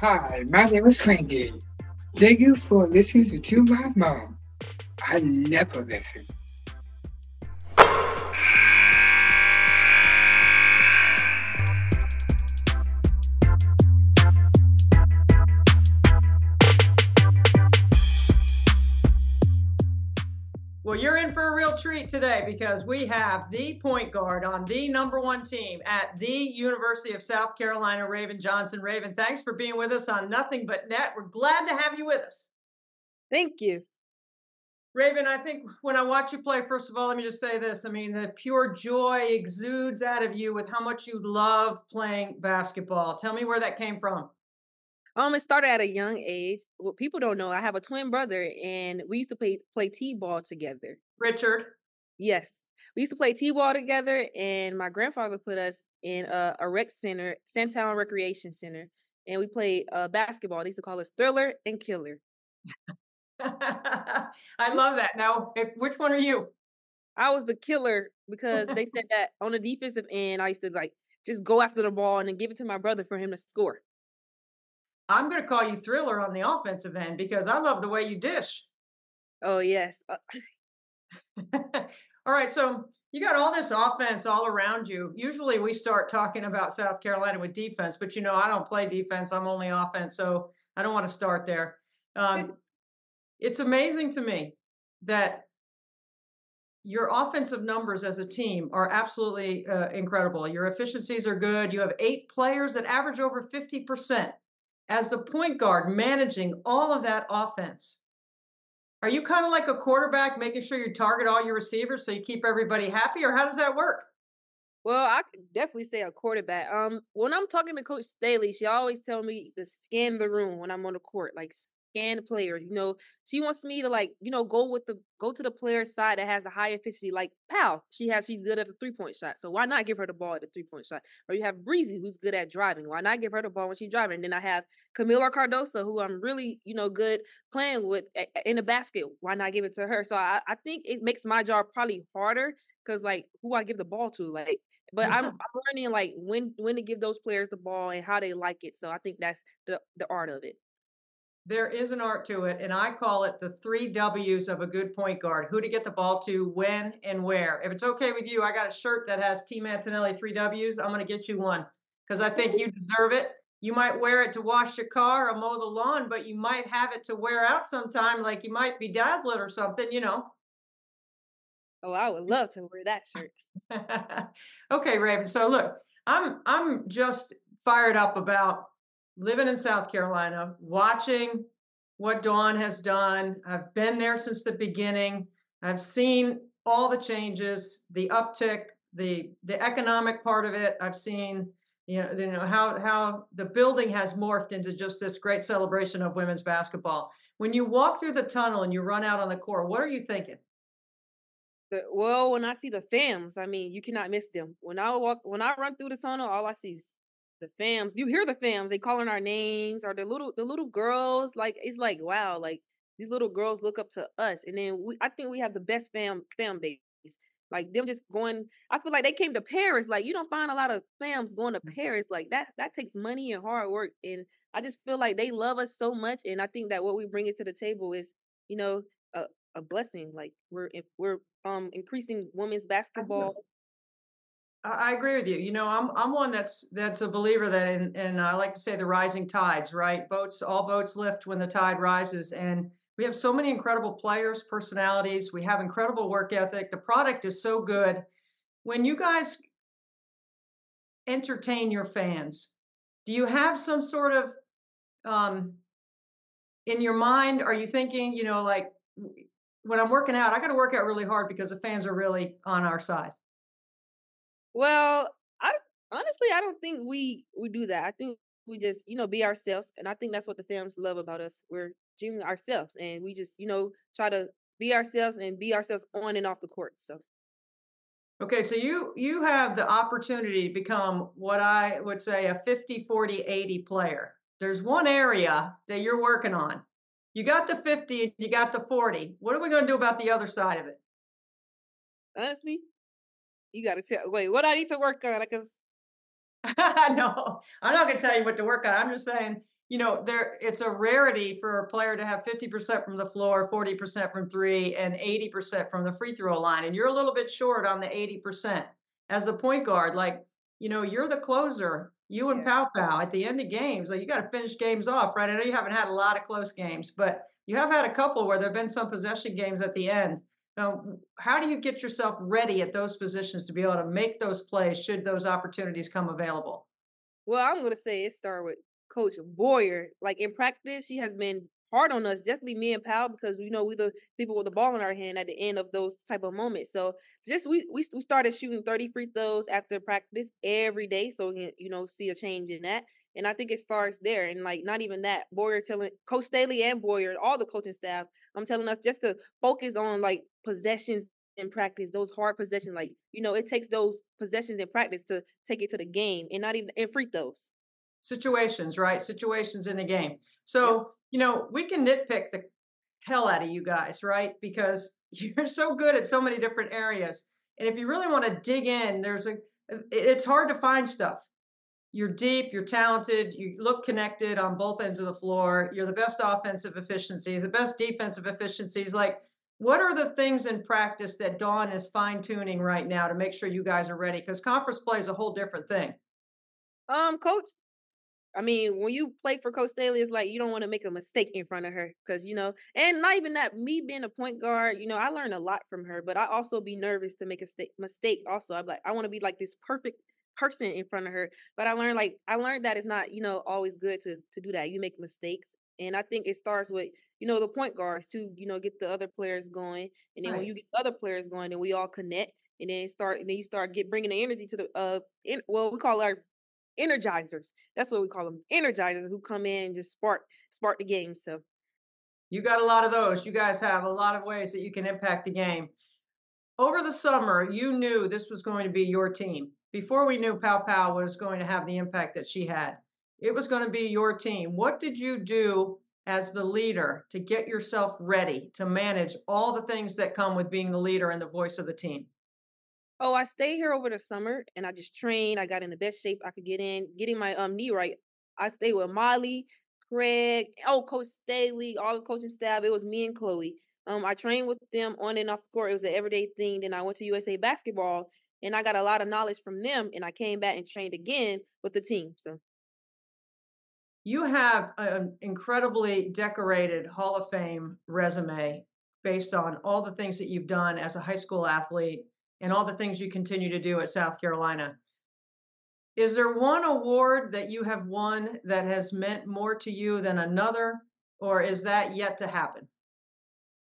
Hi, my name is Frankie. Thank you for listening to my mom. I never listen. Well, you're in for a real treat today because we have the point guard on the number one team at the University of South Carolina, Raven Johnson. Raven, thanks for being with us on Nothing But Net. We're glad to have you with us. Thank you. Raven, I think when I watch you play, first of all, let me just say this. I mean, the pure joy exudes out of you with how much you love playing basketball. Tell me where that came from. Um, it started at a young age. What people don't know, I have a twin brother, and we used to play play t-ball together. Richard. Yes, we used to play t-ball together, and my grandfather put us in a, a rec center, Sandtown Recreation Center, and we played uh, basketball. They used to call us Thriller and Killer. I love that. Now, which one are you? I was the killer because they said that on the defensive end, I used to like just go after the ball and then give it to my brother for him to score. I'm going to call you Thriller on the offensive end because I love the way you dish. Oh yes. Uh, all right, so you got all this offense all around you. Usually we start talking about South Carolina with defense, but you know, I don't play defense. I'm only offense, so I don't want to start there. Um, it's amazing to me that your offensive numbers as a team are absolutely uh, incredible. Your efficiencies are good. You have eight players that average over 50% as the point guard managing all of that offense. Are you kind of like a quarterback making sure you target all your receivers so you keep everybody happy or how does that work? Well, I could definitely say a quarterback. Um, when I'm talking to Coach Staley, she always tell me to scan the room when I'm on the court, like scan the players. You know, she wants me to like, you know, go with the go to the player side that has the high efficiency. Like Pal, she has she's good at the three point shot. So why not give her the ball at the three point shot? Or you have Breezy, who's good at driving. Why not give her the ball when she's driving? And then I have Kamilla Cardoso, who I'm really, you know, good playing with in the basket. Why not give it to her? So I, I think it makes my job probably harder because like who I give the ball to, like. But I'm, I'm learning like when when to give those players the ball and how they like it. So I think that's the the art of it there is an art to it, and I call it the three W's of a good point guard who to get the ball to, when, and where. If it's okay with you, I got a shirt that has Team Antonelli three W's. I'm going to get you one because I think you deserve it. You might wear it to wash your car or mow the lawn, but you might have it to wear out sometime, like you might be dazzled or something, you know. Oh, I would love to wear that shirt. okay, Raven. So look, I'm I'm just fired up about living in South Carolina, watching what Dawn has done. I've been there since the beginning. I've seen all the changes, the uptick, the the economic part of it. I've seen you know, you know how how the building has morphed into just this great celebration of women's basketball. When you walk through the tunnel and you run out on the court, what are you thinking? The, well, when I see the fams, I mean, you cannot miss them. When I walk, when I run through the tunnel, all I see is the fams. You hear the fams, they calling our names or the little the little girls. Like it's like wow, like these little girls look up to us. And then we I think we have the best fam fam base. Like them just going, I feel like they came to Paris. Like you don't find a lot of fams going to mm. Paris. Like that that takes money and hard work. And I just feel like they love us so much. And I think that what we bring it to the table is, you know, a, a blessing. Like we're we're um increasing women's basketball I agree with you. You know, I'm I'm one that's that's a believer that in and I like to say the rising tides, right? Boats, all boats lift when the tide rises, and we have so many incredible players, personalities. We have incredible work ethic. The product is so good. When you guys entertain your fans, do you have some sort of um, in your mind? Are you thinking, you know, like when I'm working out, I got to work out really hard because the fans are really on our side? Well, I honestly I don't think we we do that. I think we just you know be ourselves, and I think that's what the fans love about us. We're doing ourselves, and we just you know try to be ourselves and be ourselves on and off the court. So. Okay, so you you have the opportunity to become what I would say a 50 40 80 player. There's one area that you're working on. You got the 50, you got the 40. What are we going to do about the other side of it? Honestly, you got to tell. Wait, what I need to work on? Because no, I'm not to tell you what to work on. I'm just saying you know, there it's a rarity for a player to have 50% from the floor, 40% from three, and 80% from the free throw line. And you're a little bit short on the 80%. As the point guard, like, you know, you're the closer. You and Yeah. Pow Pow at the end of games, like you got to finish games off, right? I know you haven't had a lot of close games, but you have had a couple where there have been some possession games at the end. Um, how do you get yourself ready at those positions to be able to make those plays should those opportunities come available? Well, I'm gonna say it started with Coach Boyer. Like in practice, she has been hard on us, definitely me and Pal, because we know we the people with the ball in our hand at the end of those type of moments. So just we we, we started shooting 30 free throws after practice every day. So we can, you know, see a change in that. And I think it starts there. And like not even that, Boyer telling Coach Staley and Boyer, all the coaching staff, I'm telling us just to focus on like possessions in practice, those hard possessions. Like, you know, it takes those possessions in practice to take it to the game and not even in free throws. situations, right? Situations in the game. So, you know, we can nitpick the hell out of you guys, right? Because you're so good at so many different areas. And if you really want to dig in, there's a it's hard to find stuff. You're deep, you're talented, you look connected on both ends of the floor. You're the best offensive efficiencies, the best defensive efficiencies. Like, what are the things in practice that Dawn is fine tuning right now to make sure you guys are ready? Because conference play is a whole different thing. Um, coach, I mean, when you play for Coach Staley, it's like you don't want to make a mistake in front of her because you know, and not even that. Me being a point guard, you know, I learned a lot from her, but I also be nervous to make a sta- mistake. Also, I'm like, I want to be like this perfect person in front of her, but I learned like I learned that it's not, you know, always good to to do that. You make mistakes, and I think it starts with you know the point guards to you know get the other players going, and then when you get the other players going, then we all connect. And then start, and then you start get bringing the energy to the uh, in, well, we call our energizers. That's what we call them, energizers who come in and just spark spark the game. So You got a lot of those. You guys have a lot of ways that you can impact the game. Over the summer, you knew this was going to be your team. Before we knew Pow Pow was going to have the impact that she had, it was going to be your team. What did you do as the leader to get yourself ready to manage all the things that come with being the leader and the voice of the team? Oh, I stayed here over the summer and I just trained. I got in the best shape I could get in, getting my um knee right. I stayed with Molly, Craig, oh Coach Staley, all the coaching staff. It was me and Chloe. Um, I trained with them on and off the court. It was an everyday thing. Then I went to USA basketball and I got a lot of knowledge from them. And I came back and trained again with the team. So You have an incredibly decorated Hall of Fame resume based on all the things that you've done as a high school athlete and all the things you continue to do at South Carolina. Is there one award that you have won that has meant more to you than another, or is that yet to happen?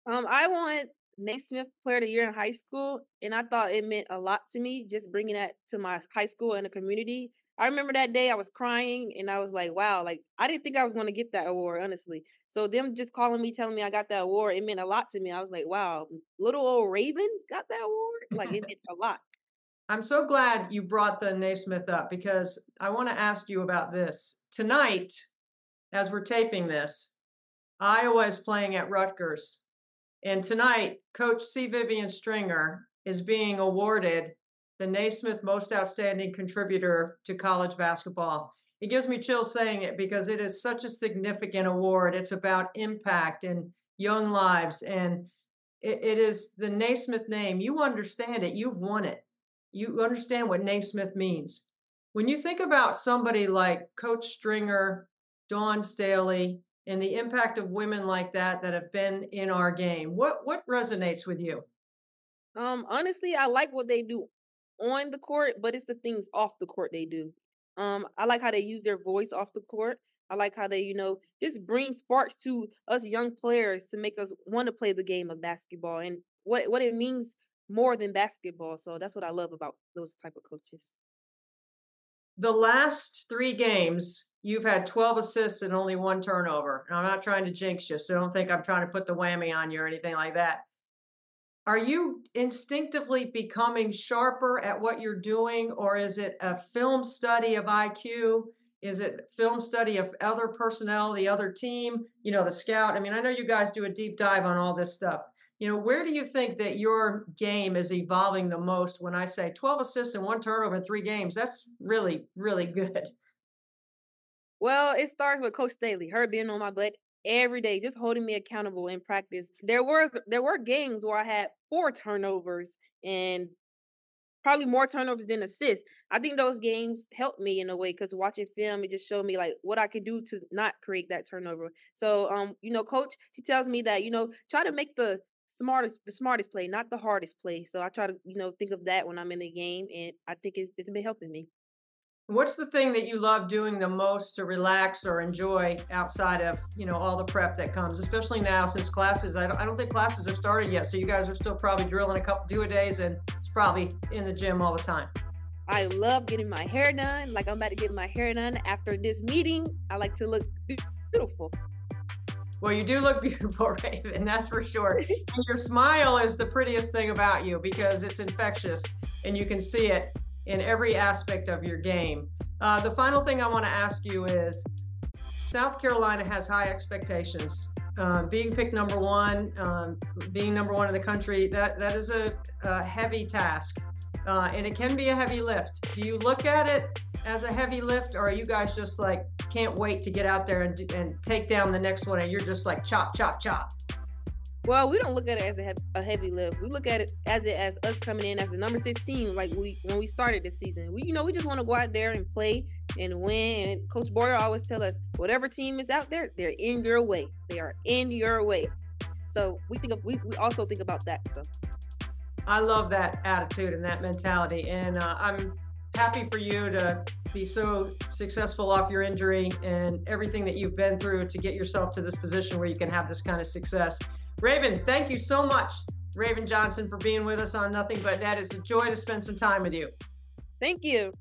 Um, I won Naismith Player of the Year in high school, and I thought it meant a lot to me just bringing that to my high school and the community. I remember that day I was crying, and I was like, "Wow!" Like I didn't think I was going to get that award, honestly. So them just calling me, telling me I got that award, it meant a lot to me. I was like, "Wow!" Little old Raven got that award. Like it meant a lot. I'm so glad you brought the Naismith up because I want to ask you about this. Tonight, as we're taping this, Iowa is playing at Rutgers. And tonight, Coach C. Vivian Stringer is being awarded the Naismith Most Outstanding Contributor to College Basketball. It gives me chills saying it because it is such a significant award. It's about impact and young lives. And it, it is the Naismith name. You understand it, you've won it. You understand what Naismith means. When you think about somebody like Coach Stringer, Dawn Staley, and the impact of women like that that have been in our game, what what resonates with you? Um, honestly, I like what they do on the court, but it's the things off the court they do. Um, I like how they use their voice off the court. I like how they, you know, just bring sparks to us young players to make us want to play the game of basketball and what what it means more than basketball. So that's what I love about those type of coaches. The last three games, you've had 12 assists and only one turnover. And I'm not trying to jinx you, so don't think I'm trying to put the whammy on you or anything like that. Are you instinctively becoming sharper at what you're doing, or is it a film study of IQ? Is it film study of other personnel, the other team, you know, the scout? I mean, I know you guys do a deep dive on all this stuff. You know, where do you think that your game is evolving the most when I say 12 assists and one turnover in three games? That's really, really good. Well, it starts with Coach Staley, her being on my butt every day, just holding me accountable in practice. There was there were games where I had four turnovers and probably more turnovers than assists. I think those games helped me in a way because watching film, it just showed me like what I could do to not create that turnover. So, um, you know, coach, she tells me that you know try to make the smartest the smartest play, not the hardest play. So I try to you know think of that when I'm in the game, and I think it's, it's been helping me. What's the thing that you love doing the most to relax or enjoy outside of, you know, all the prep that comes, especially now since classes, I don't, I don't think classes have started yet. So you guys are still probably drilling a couple two a days and it's probably in the gym all the time. I love getting my hair done. Like I'm about to get my hair done after this meeting. I like to look beautiful. Well, you do look beautiful, Raven, that's for sure. And your smile is the prettiest thing about you because it's infectious and you can see it in every aspect of your game. Uh, the final thing I want to ask you is South Carolina has high expectations. Um, being picked number one, um, being number one in the country, that, that is a, a heavy task. Uh, and it can be a heavy lift. Do you look at it as a heavy lift, or are you guys just like can't wait to get out there and, and take down the next one, and you're just like chop, chop, chop? Well, we don't look at it as a, heavy, a heavy lift. We look at it as it as us coming in as the number 16, like we when we started this season. We you know we just want to go out there and play and win. And Coach Boyer always tell us whatever team is out there, they're in your way. They are in your way. So we think of, we we also think about that. So I love that attitude and that mentality, and uh, I'm happy for you to be so successful off your injury and everything that you've been through to get yourself to this position where you can have this kind of success. Raven, thank you so much, Raven Johnson, for being with us on Nothing But Net. It's a joy to spend some time with you. thank you.